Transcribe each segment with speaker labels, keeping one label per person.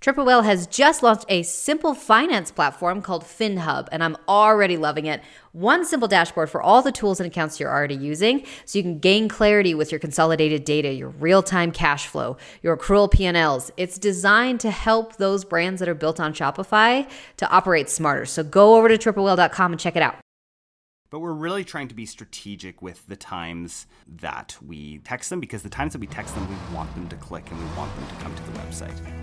Speaker 1: Triple Whale has just launched a simple finance platform called FinHub, and I'm already loving it. One simple dashboard for all the tools and accounts you're already using, so you can gain clarity with your consolidated data, your real-time cash flow, your accrual P&Ls. It's designed to help those brands that are built on Shopify to operate smarter. So go over to triplewhale.com and check it out.
Speaker 2: But we're really trying to be strategic with the times that we text them because the times that we text them, we want them to click and we want them to come to the website.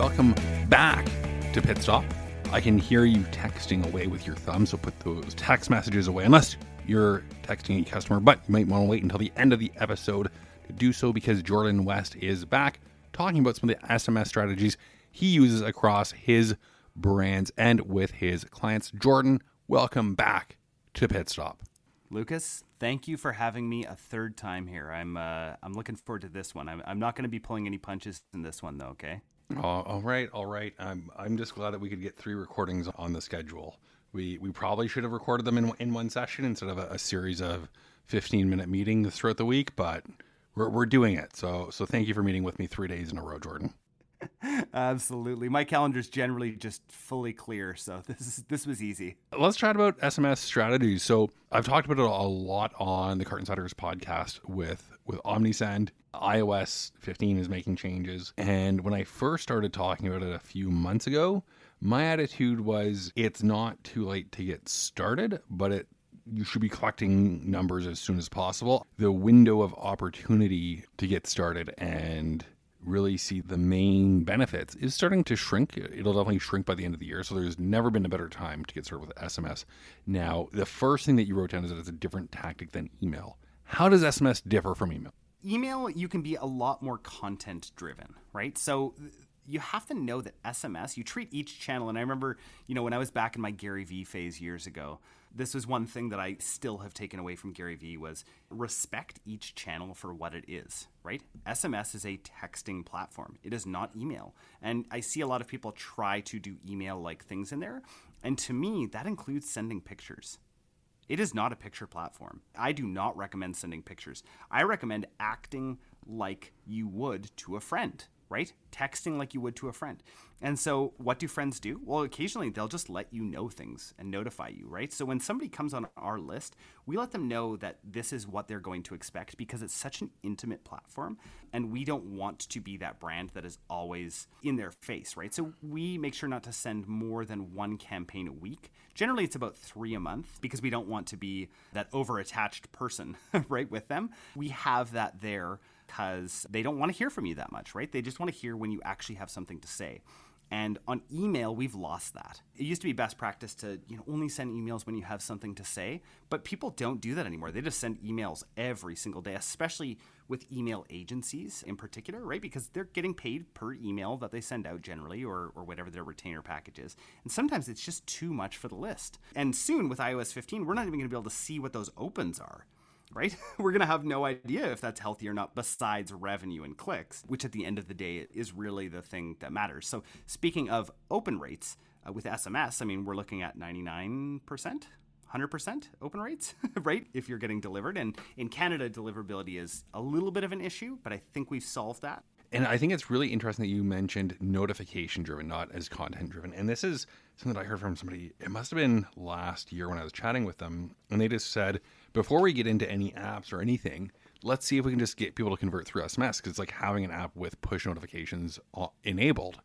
Speaker 3: Welcome back to Pit Stop. I can hear you texting away with your thumb, so put those text messages away unless you're texting a customer, but you might want to wait until the end of the episode to do so because Jordan West is back talking about some of the SMS strategies he uses across his brands and with his clients. Jordan, welcome back to Pit Stop.
Speaker 2: Lucas, thank you for having me a third time here. I'm uh, I'm looking forward to this one. I'm, I'm not going to be pulling any punches in this one though. Okay.
Speaker 3: All right, all right. I'm I'm just glad that we could get three recordings on the schedule. We we probably should have recorded them in in one session instead of a, a series of 15 minute meetings throughout the week, but we're we're doing it. So so thank you for meeting with me three days in a row, Jordan.
Speaker 2: Absolutely. My calendar's generally just fully clear, so this is this was easy.
Speaker 3: Let's chat about SMS strategies. So I've talked about it a lot on the Cart Insiders podcast with with OmniSend. iOS 15 is making changes, and when I first started talking about it a few months ago, my attitude was it's not too late to get started, but it you should be collecting numbers as soon as possible. The window of opportunity to get started and really see the main benefits is starting to shrink. It'll definitely shrink by the end of the year. So there's never been a better time to get started with SMS. Now, the first thing that you wrote down is that it's a different tactic than email. How does SMS differ from email?
Speaker 2: Email, you can be a lot more content driven, right? So you have to know that SMS, you treat each channel. And I remember, you know, when I was back in my Gary Vee phase years ago, this was one thing that I still have taken away from Gary Vee was respect each channel for what it is, right? SMS is a texting platform. It is not email. And I see a lot of people try to do email like things in there. And to me, that includes sending pictures. It is not a picture platform. I do not recommend sending pictures. I recommend acting like you would to a friend right? Texting like you would to a friend. And so, what do friends do? Well, occasionally they'll just let you know things and notify you, right? So, when somebody comes on our list, we let them know that this is what they're going to expect because it's such an intimate platform. And we don't want to be that brand that is always in their face, right? So, we make sure not to send more than one campaign a week. Generally, it's about three a month because we don't want to be that over attached person, right, with them. We have that there because they don't want to hear from you that much, right? They just want to hear when you actually have something to say. And on email, we've lost that. It used to be best practice to you know only send emails when you have something to say, but people don't do that anymore. They just send emails every single day, especially with email agencies in particular, right? Because they're getting paid per email that they send out generally, or or whatever their retainer package is. And sometimes it's just too much for the list. And soon with iOS 15, we're not even to be able to see what those opens are right? We're going to have no idea if that's healthy or not, besides revenue and clicks, which at the end of the day is really the thing that matters. So, speaking of open rates uh, with SMS, I mean, we're looking at 99%. 100% open rates, right? If you're getting delivered. And in Canada, deliverability is a little bit of an issue, but I think we've solved that.
Speaker 3: And I think it's really interesting that you mentioned notification driven, not as content driven. And this is something that I heard from somebody, it must have been last year when I was chatting with them. And they just said, before we get into any apps or anything, let's see if we can just get people to convert through SMS because it's like having an app with push notifications enabled.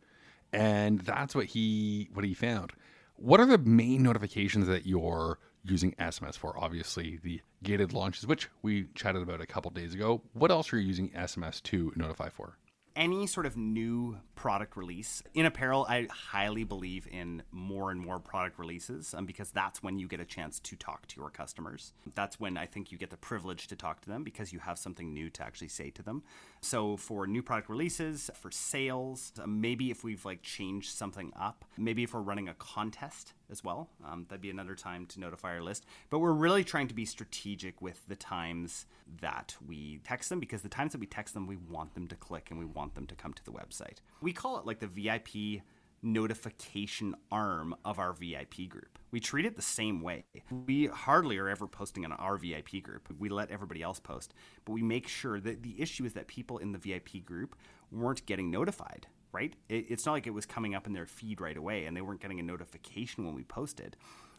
Speaker 3: And that's what he what he found. What are the main notifications that you're using SMS for? Obviously, the gated launches, which we chatted about a couple days ago. What else are you using SMS to notify for?
Speaker 2: Any sort of new product release in apparel, I highly believe in more and more product releases um, because that's when you get a chance to talk to your customers. That's when I think you get the privilege to talk to them because you have something new to actually say to them. So for new product releases, for sales, uh, maybe if we've like changed something up, maybe if we're running a contest as well, um, that'd be another time to notify our list. But we're really trying to be strategic with the times that we text them because the times that we text them, we want them to click and we want them to come to the website. We call it like the VIP notification arm of our VIP group. We treat it the same way. We hardly are ever posting on our VIP group. We let everybody else post, but we make sure that the issue is that people in the VIP group weren't getting notified, right? it's not like it was coming up in their feed right away and they weren't getting a notification when we posted.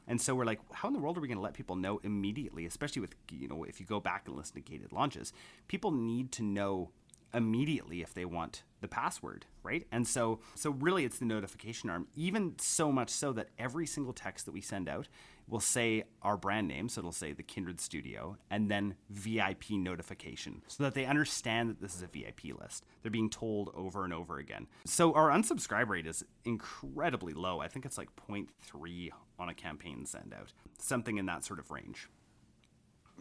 Speaker 2: And so we're like, how in the world are we going to let people know immediately, especially with, you know, if you go back and listen to gated launches, people need to know immediately if they want the password, right? And so so really it's the notification arm, even so much so that every single text that we send out will say our brand name, so it'll say the Kindred Studio and then VIP notification so that they understand that this is a VIP list. They're being told over and over again. So our unsubscribe rate is incredibly low. I think it's like 0.3 on a campaign send out. Something in that sort of range.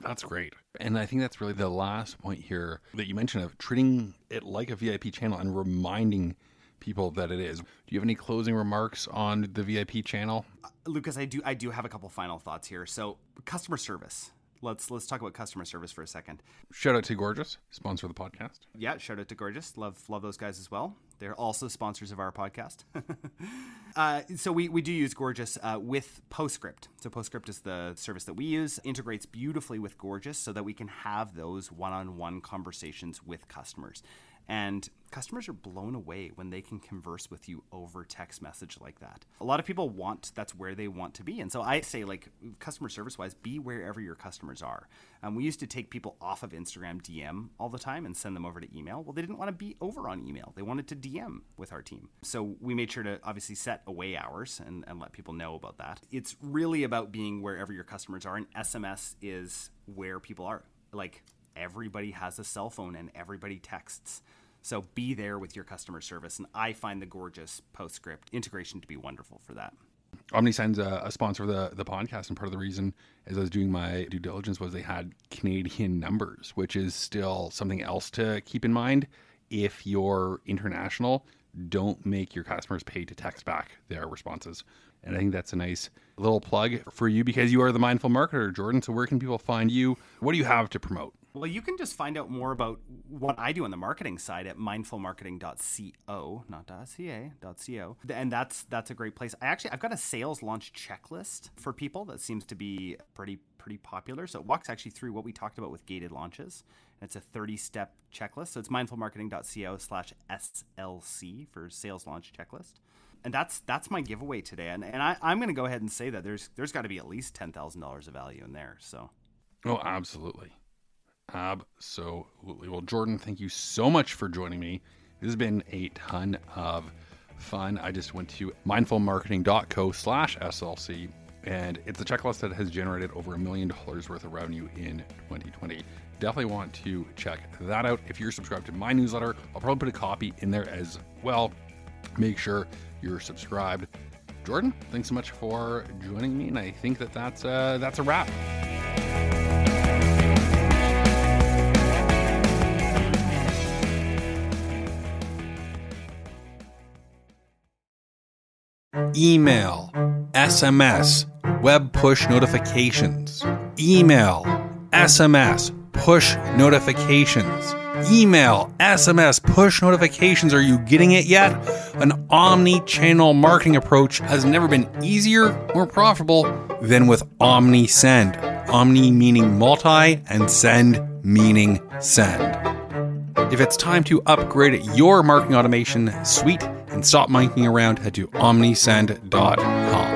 Speaker 3: That's great. And I think that's really the last point here that you mentioned of treating it like a VIP channel and reminding people that it is. Do you have any closing remarks on the VIP channel?
Speaker 2: Uh, Lucas, I do I do have a couple final thoughts here. So, customer service let's let's talk about customer service for a second.
Speaker 3: Shout out to Gorgias, sponsor of the podcast.
Speaker 2: Yeah, shout out to Gorgias. Love love those guys as well. They're also sponsors of our podcast. uh, so we, we do use Gorgias uh, with Postscript. So Postscript is the service that we use. Integrates beautifully with Gorgias so that we can have those one-on-one conversations with customers. And customers are blown away when they can converse with you over text message like that. A lot of people want that's where they want to be. And so I say, like, customer service wise, be wherever your customers are. Um, we used to take people off of Instagram DM all the time and send them over to email. Well, they didn't want to be over on email, they wanted to DM with our team. So we made sure to obviously set away hours and, and let people know about that. It's really about being wherever your customers are, and SMS is where people are. Like, everybody has a cell phone and everybody texts. So be there with your customer service. And I find the Gorgias Postscript integration to be wonderful for that.
Speaker 3: OmniSend's a, a sponsor of the, the podcast, and part of the reason, as I was doing my due diligence, was they had Canadian numbers, which is still something else to keep in mind. If you're international, don't make your customers pay to text back their responses. And I think that's a nice little plug for you because you are the mindful marketer, Jordan. So, where can people find you? What do you have to promote?
Speaker 2: Well, you can just find out more about what I do on the marketing side at mindfulmarketing.co, not .ca, .co. And that's that's a great place. I actually I've got a sales launch checklist for people that seems to be pretty pretty popular. So it walks actually through what we talked about with gated launches. It's a 30-step checklist. So it's mindfulmarketing.co slash SLC for sales launch checklist and that's that's my giveaway today. And and I, I'm going to go ahead and say that there's there's got to be at least ten thousand dollars of value in there. So,
Speaker 3: oh, absolutely. Absolutely. Well, Jordan, thank you so much for joining me. This has been a ton of fun. I just went to mindfulmarketing.co slash SLC, and it's a checklist that has generated over a million dollars worth of revenue in 2020. Definitely want to check that out. If you're subscribed to my newsletter, I'll probably put a copy in there as well. Make sure you're subscribed. Jordan, thanks so much for joining me, and I think that that's, uh, that's a wrap. email, SMS, web push notifications, email, SMS, push notifications, email, SMS, push notifications. Are you getting it yet? An omni channel marketing approach has never been easier or profitable than with Omni Send. Omni meaning multi and send meaning send. If it's time to upgrade your marketing automation suite, and stop monkeying around, head to omnisend.com.